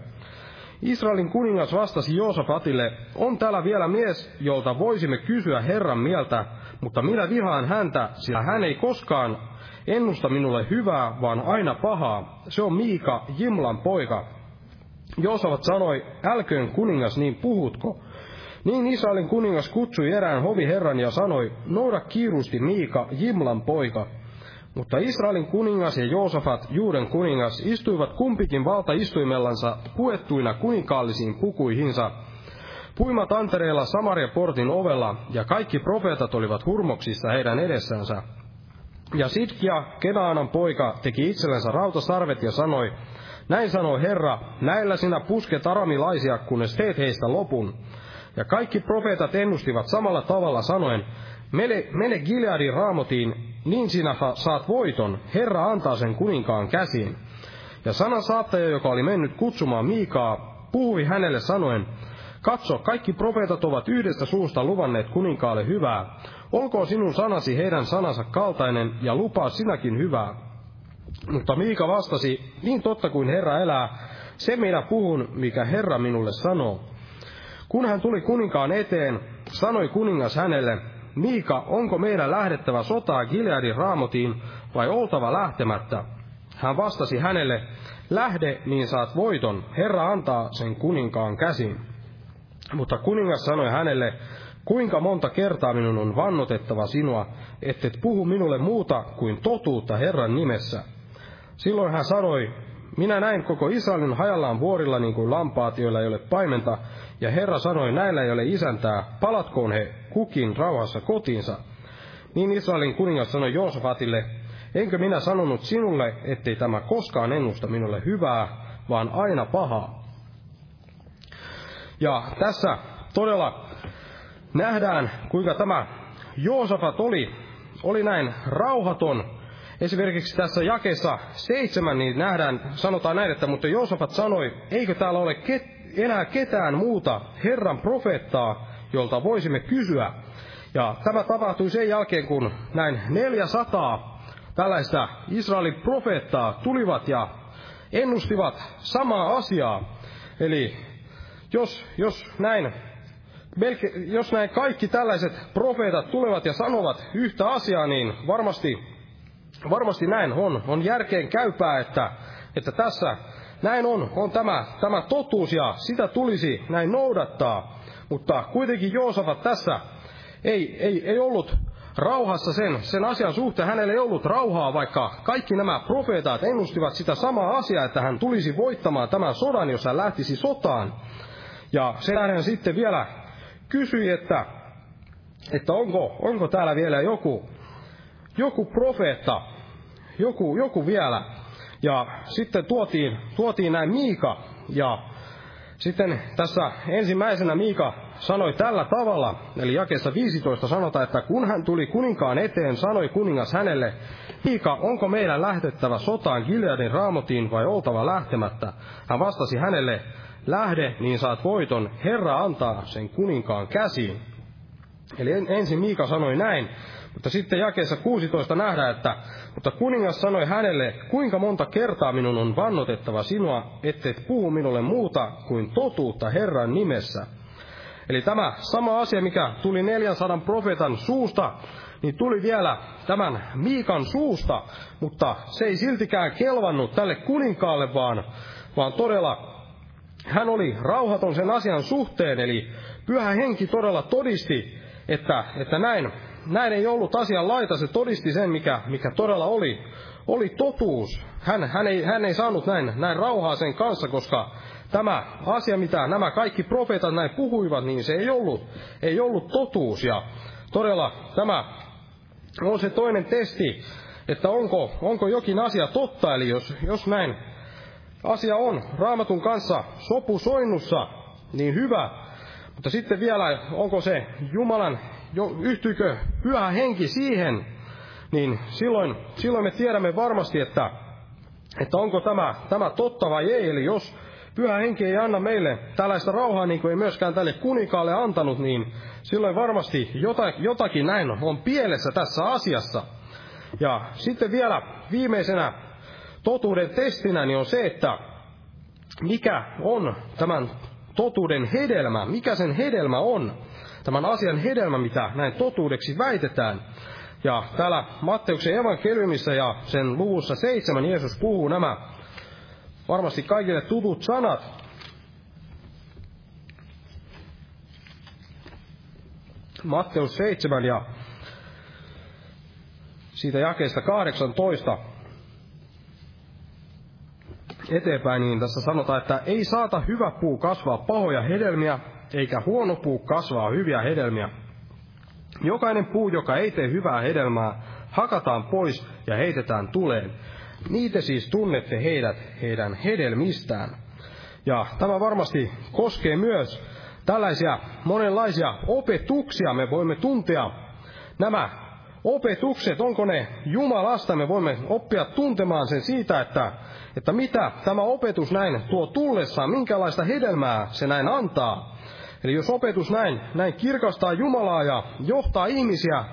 Israelin kuningas vastasi Joosafatille, on täällä vielä mies, jolta voisimme kysyä Herran mieltä, mutta minä vihaan häntä, sillä hän ei koskaan Ennusta minulle hyvää, vaan aina pahaa. Se on Miika, Jimlan poika. Joosafat sanoi, älköön kuningas niin puhutko. Niin Israelin kuningas kutsui erään hoviherran ja sanoi, nouda kiirusti Miika, Jimlan poika. Mutta Israelin kuningas ja Joosafat, Juuden kuningas, istuivat kumpikin valtaistuimellansa puettuina kuninkaallisiin pukuihinsa. Puimat antereella Samaria portin ovella, ja kaikki profeetat olivat hurmoksissa heidän edessänsä. Ja Sitkia, Kenaanan poika, teki itsellensä rautasarvet ja sanoi, näin sanoi Herra, näillä sinä pusket aramilaisia, kunnes teet heistä lopun. Ja kaikki profeetat ennustivat samalla tavalla sanoen, mene, mene Gileadin raamotiin, niin sinä saat voiton, Herra antaa sen kuninkaan käsiin. Ja sanan saattaja, joka oli mennyt kutsumaan Miikaa, puhui hänelle sanoen, Katso, kaikki profeetat ovat yhdestä suusta luvanneet kuninkaalle hyvää. Olkoon sinun sanasi heidän sanansa kaltainen ja lupaa sinäkin hyvää. Mutta Miika vastasi, niin totta kuin Herra elää, se minä puhun, mikä Herra minulle sanoo. Kun hän tuli kuninkaan eteen, sanoi kuningas hänelle, Miika, onko meidän lähdettävä sotaa Gileadin raamotiin vai oltava lähtemättä? Hän vastasi hänelle, lähde, niin saat voiton, Herra antaa sen kuninkaan käsin. Mutta kuningas sanoi hänelle, kuinka monta kertaa minun on vannotettava sinua, ettet puhu minulle muuta kuin totuutta Herran nimessä. Silloin hän sanoi, minä näin koko Israelin hajallaan vuorilla niin kuin lampaat, joilla ei ole paimenta, ja Herra sanoi, näillä ei ole isäntää, palatkoon he kukin rauhassa kotiinsa. Niin Israelin kuningas sanoi Joosafatille, enkö minä sanonut sinulle, ettei tämä koskaan ennusta minulle hyvää, vaan aina pahaa. Ja tässä todella nähdään, kuinka tämä Joosafat oli, oli näin rauhaton. Esimerkiksi tässä jakeessa seitsemän, niin nähdään, sanotaan näin, että mutta Joosafat sanoi, eikö täällä ole ket, enää ketään muuta Herran profeettaa, jolta voisimme kysyä. Ja tämä tapahtui sen jälkeen, kun näin 400 tällaista Israelin profeettaa tulivat ja ennustivat samaa asiaa. Eli jos, jos näin melke, jos näin kaikki tällaiset profeetat tulevat ja sanovat yhtä asiaa, niin varmasti, varmasti näin on. On järkeen käypää, että, että tässä näin on, on tämä, tämä totuus ja sitä tulisi näin noudattaa. Mutta kuitenkin Joosafat tässä ei, ei, ei ollut rauhassa sen, sen asian suhteen. Hänellä ei ollut rauhaa, vaikka kaikki nämä profeetat ennustivat sitä samaa asiaa, että hän tulisi voittamaan tämän sodan, jos hän lähtisi sotaan. Ja sen tähden sitten vielä kysyi, että, että onko, onko täällä vielä joku, joku profeetta, joku, joku vielä. Ja sitten tuotiin, tuotiin näin Miika, ja sitten tässä ensimmäisenä Miika sanoi tällä tavalla, eli jakessa 15 sanotaan, että kun hän tuli kuninkaan eteen, sanoi kuningas hänelle, Miika, onko meidän lähdettävä sotaan Gileadin raamotiin vai oltava lähtemättä? Hän vastasi hänelle, lähde, niin saat voiton, Herra antaa sen kuninkaan käsiin. Eli ensin Miika sanoi näin, mutta sitten jakeessa 16 nähdään, että mutta kuningas sanoi hänelle, kuinka monta kertaa minun on vannotettava sinua, ettet puhu minulle muuta kuin totuutta Herran nimessä. Eli tämä sama asia, mikä tuli 400 profeetan suusta, niin tuli vielä tämän Miikan suusta, mutta se ei siltikään kelvannut tälle kuninkaalle, vaan, vaan todella hän oli rauhaton sen asian suhteen, eli pyhä henki todella todisti, että, että näin, näin ei ollut asian laita, se todisti sen, mikä, mikä todella oli, oli totuus. Hän, hän, ei, hän ei saanut näin, näin rauhaa sen kanssa, koska tämä asia, mitä nämä kaikki profeetat näin puhuivat, niin se ei ollut, ei ollut totuus. Ja todella tämä on se toinen testi, että onko, onko jokin asia totta, eli jos, jos näin asia on raamatun kanssa sopu soinnussa, niin hyvä. Mutta sitten vielä, onko se Jumalan, yhtyykö pyhä henki siihen, niin silloin, silloin me tiedämme varmasti, että, että onko tämä, tämä totta vai ei. Eli jos pyhä henki ei anna meille tällaista rauhaa, niin kuin ei myöskään tälle kunikaalle antanut, niin silloin varmasti jotakin näin on pielessä tässä asiassa. Ja sitten vielä viimeisenä totuuden testinä niin on se, että mikä on tämän totuuden hedelmä, mikä sen hedelmä on, tämän asian hedelmä, mitä näin totuudeksi väitetään. Ja täällä Matteuksen evankeliumissa ja sen luvussa seitsemän Jeesus puhuu nämä varmasti kaikille tutut sanat. Matteus 7 ja siitä jakeesta 18 eteenpäin, niin tässä sanotaan, että ei saata hyvä puu kasvaa pahoja hedelmiä, eikä huono puu kasvaa hyviä hedelmiä. Jokainen puu, joka ei tee hyvää hedelmää, hakataan pois ja heitetään tuleen. Niitä siis tunnette heidät heidän hedelmistään. Ja tämä varmasti koskee myös tällaisia monenlaisia opetuksia me voimme tuntea. Nämä opetukset, onko ne Jumalasta, me voimme oppia tuntemaan sen siitä, että, että mitä tämä opetus näin tuo tullessaan, minkälaista hedelmää se näin antaa. Eli jos opetus näin, näin kirkastaa Jumalaa ja johtaa ihmisiä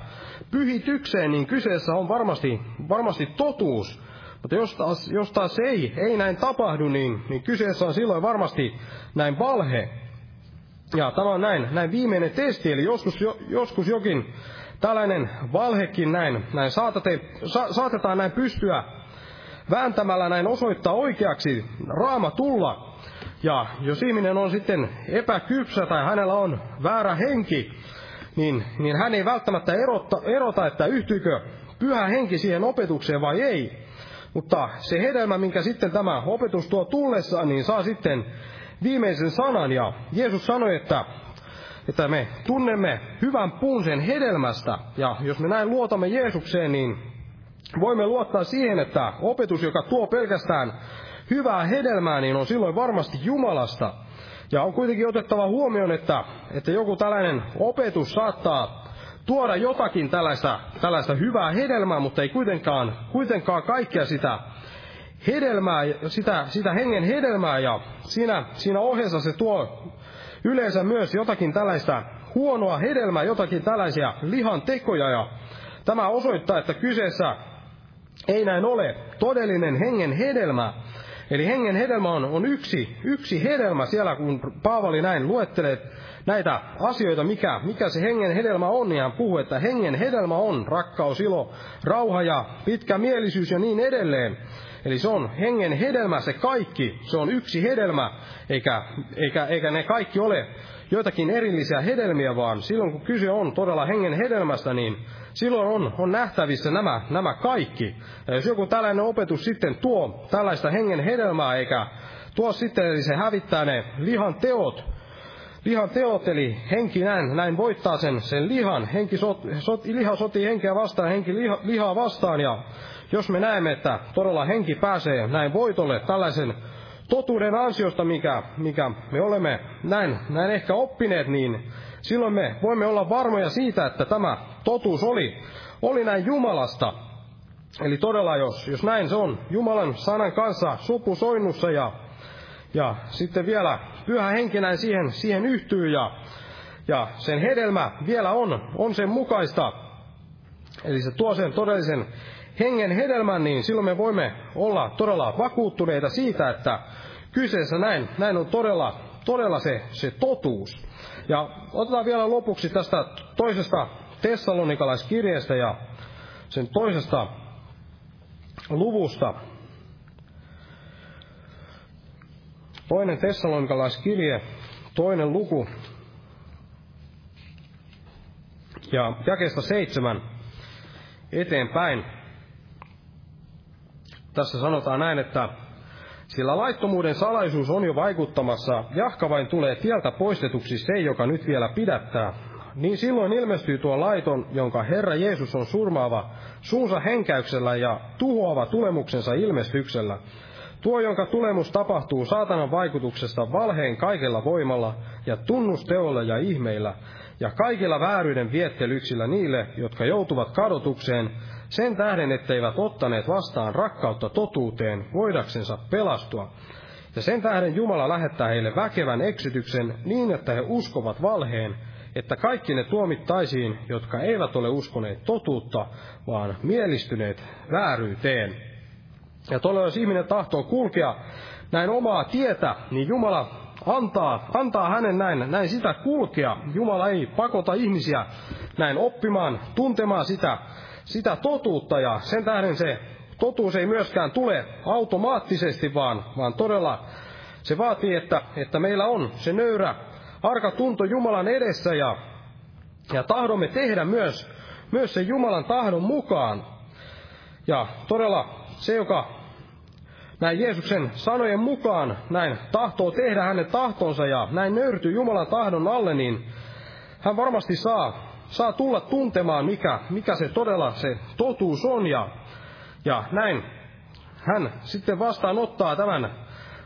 pyhitykseen, niin kyseessä on varmasti, varmasti totuus. Mutta jos taas, jos taas ei, ei näin tapahdu, niin, niin kyseessä on silloin varmasti näin valhe. Ja tämä on näin, näin viimeinen testi, eli joskus, jo, joskus jokin tällainen valhekin näin, näin saatate, sa, saatetaan näin pystyä vääntämällä näin osoittaa oikeaksi raama tulla. Ja jos ihminen on sitten epäkypsä tai hänellä on väärä henki, niin, niin hän ei välttämättä erota, erota, että yhtyykö pyhä henki siihen opetukseen vai ei. Mutta se hedelmä, minkä sitten tämä opetus tuo tullessaan, niin saa sitten viimeisen sanan. Ja Jeesus sanoi, että, että me tunnemme hyvän puun sen hedelmästä. Ja jos me näin luotamme Jeesukseen, niin voimme luottaa siihen, että opetus, joka tuo pelkästään hyvää hedelmää, niin on silloin varmasti Jumalasta. Ja on kuitenkin otettava huomioon, että, että joku tällainen opetus saattaa tuoda jotakin tällaista, tällaista hyvää hedelmää, mutta ei kuitenkaan, kuitenkaan kaikkea sitä hedelmää, sitä, sitä hengen hedelmää, ja siinä, siinä ohessa se tuo yleensä myös jotakin tällaista huonoa hedelmää, jotakin tällaisia lihan tekoja, ja tämä osoittaa, että kyseessä ei näin ole todellinen hengen hedelmä, Eli hengen hedelmä on, on yksi, yksi hedelmä siellä, kun Paavali näin luettelee näitä asioita, mikä, mikä se hengen hedelmä on, niin hän puhuu, että hengen hedelmä on rakkaus, ilo, rauha ja pitkä mielisyys ja niin edelleen. Eli se on hengen hedelmä, se kaikki, se on yksi hedelmä, eikä, eikä, eikä ne kaikki ole joitakin erillisiä hedelmiä, vaan silloin kun kyse on todella hengen hedelmästä, niin silloin on, on nähtävissä nämä, nämä kaikki. Ja jos joku tällainen opetus sitten tuo tällaista hengen hedelmää, eikä tuo sitten, eli se hävittää ne lihan teot, lihan teot, eli henki näin, näin voittaa sen, sen lihan. Henki sot, sot, liha sotii henkeä vastaan, henki liha, lihaa vastaan, ja jos me näemme, että todella henki pääsee näin voitolle tällaisen totuuden ansiosta, mikä, mikä me olemme näin, näin ehkä oppineet, niin silloin me voimme olla varmoja siitä, että tämä totuus oli, oli näin Jumalasta. Eli todella, jos, jos näin se on, Jumalan sanan kanssa soinnussa ja, ja sitten vielä pyhä henki näin siihen, siihen yhtyy ja, ja sen hedelmä vielä on, on sen mukaista. Eli se tuo sen todellisen hengen hedelmän, niin silloin me voimme olla todella vakuuttuneita siitä, että kyseessä näin, näin on todella, todella se, se totuus. Ja otetaan vielä lopuksi tästä toisesta Tessalonikalaiskirjeestä ja sen toisesta luvusta. Toinen Tessalonikalaiskirje, toinen luku, ja jakeesta seitsemän eteenpäin. Tässä sanotaan näin, että sillä laittomuuden salaisuus on jo vaikuttamassa, jahka vain tulee tieltä poistetuksi se, joka nyt vielä pidättää. Niin silloin ilmestyy tuo laiton, jonka Herra Jeesus on surmaava suunsa henkäyksellä ja tuhoava tulemuksensa ilmestyksellä. Tuo, jonka tulemus tapahtuu saatanan vaikutuksesta valheen kaikella voimalla ja tunnusteolla ja ihmeillä, ja kaikilla vääryyden viettelyksillä niille, jotka joutuvat kadotukseen, sen tähden, etteivät ottaneet vastaan rakkautta totuuteen, voidaksensa pelastua. Ja sen tähden Jumala lähettää heille väkevän eksytyksen niin, että he uskovat valheen, että kaikki ne tuomittaisiin, jotka eivät ole uskoneet totuutta, vaan mielistyneet vääryyteen. Ja todella jos ihminen tahtoo kulkea näin omaa tietä, niin Jumala antaa, antaa hänen näin, näin sitä kulkea. Jumala ei pakota ihmisiä näin oppimaan, tuntemaan sitä sitä totuutta ja sen tähden se totuus ei myöskään tule automaattisesti, vaan, vaan todella se vaatii, että, että meillä on se nöyrä, arka tunto Jumalan edessä ja, ja tahdomme tehdä myös, myös sen Jumalan tahdon mukaan. Ja todella se, joka näin Jeesuksen sanojen mukaan näin tahtoo tehdä hänen tahtonsa ja näin nöyrtyy Jumalan tahdon alle, niin hän varmasti saa saa tulla tuntemaan, mikä, mikä se todella se totuus on. Ja, ja näin hän sitten vastaanottaa tämän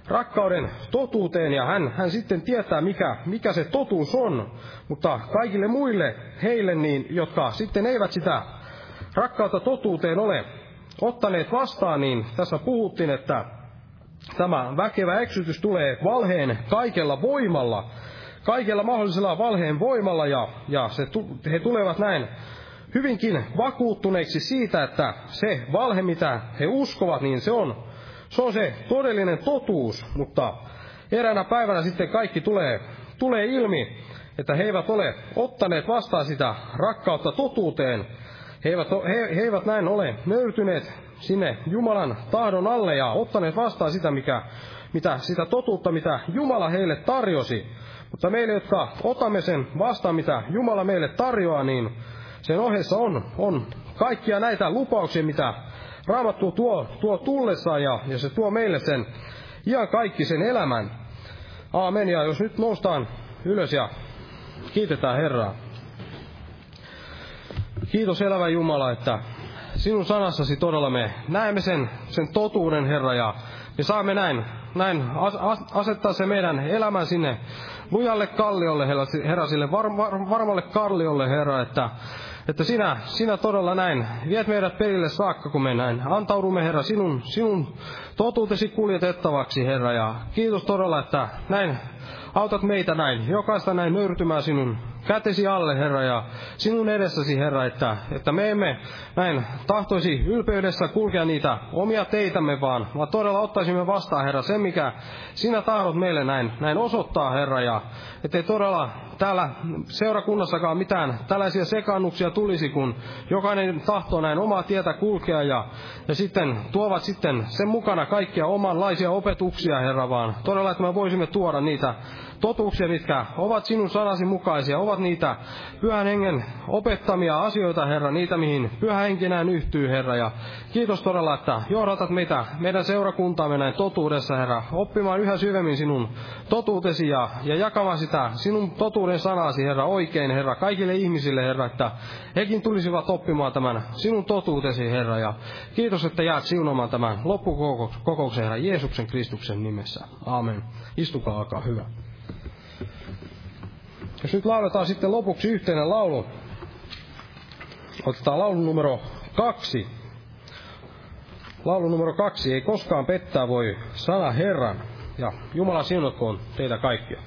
rakkauden totuuteen ja hän, hän sitten tietää, mikä, mikä se totuus on. Mutta kaikille muille, heille niin, jotka sitten eivät sitä rakkautta totuuteen ole ottaneet vastaan, niin tässä puhuttiin, että tämä väkevä eksytys tulee valheen kaikella voimalla, kaikella mahdollisella valheen voimalla, ja, ja se, he tulevat näin hyvinkin vakuuttuneiksi siitä, että se valhe, mitä he uskovat, niin se on se, on se todellinen totuus, mutta eräänä päivänä sitten kaikki tulee, tulee ilmi, että he eivät ole ottaneet vastaan sitä rakkautta totuuteen. He eivät, he, he eivät näin ole nöytyneet sinne Jumalan tahdon alle ja ottaneet vastaan sitä, mikä, mitä, sitä totuutta, mitä Jumala heille tarjosi. Mutta meille, jotka otamme sen vastaan, mitä Jumala meille tarjoaa, niin sen ohessa on, on kaikkia näitä lupauksia, mitä Raamattu tuo, tuo tullessaan ja, ja se tuo meille sen ihan kaikki sen elämän. Aamen. Ja jos nyt noustaan ylös ja kiitetään Herraa. Kiitos elävä Jumala, että sinun sanassasi todella me näemme sen, sen totuuden, Herra, ja me saamme näin, näin asettaa se meidän elämän sinne lujalle kalliolle, Herra, sille var, var, varmalle kalliolle, Herra, että että sinä, sinä todella näin viet meidät perille saakka, kun me näin antaudumme, Herra, sinun, sinun totuutesi kuljetettavaksi, Herra. Ja kiitos todella, että näin autat meitä näin, jokaista näin nöyrtymään sinun kätesi alle, Herra, ja sinun edessäsi, Herra, että, että me emme näin tahtoisi ylpeydessä kulkea niitä omia teitämme, vaan, vaan todella ottaisimme vastaan, Herra, sen, mikä sinä tahdot meille näin, näin osoittaa, Herra, ja ettei todella täällä seurakunnassakaan mitään tällaisia sekannuksia tulisi, kun jokainen tahtoo näin omaa tietä kulkea ja, ja sitten tuovat sitten sen mukana kaikkia omanlaisia opetuksia, Herra, vaan todella, että me voisimme tuoda niitä totuuksia, mitkä ovat sinun sanasi mukaisia, ovat niitä pyhän hengen opettamia asioita, Herra, niitä mihin pyhä henki näin yhtyy, Herra. Ja kiitos todella, että johdatat meitä, meidän seurakuntaamme näin totuudessa, Herra, oppimaan yhä syvemmin sinun totuutesi ja, ja jakamaan sitä sinun totuuden sanasi, Herra, oikein, Herra, kaikille ihmisille, Herra, että hekin tulisivat oppimaan tämän sinun totuutesi, Herra. Ja kiitos, että jäät siunomaan tämän loppukokouksen, Herra, Jeesuksen Kristuksen nimessä. Aamen. Istukaa, alkaa hyvä. Jos nyt lauletaan sitten lopuksi yhteinen laulu, otetaan laulu numero kaksi. Laulu numero kaksi, ei koskaan pettää voi sana Herran. Ja Jumala siunatkoon teitä kaikkia.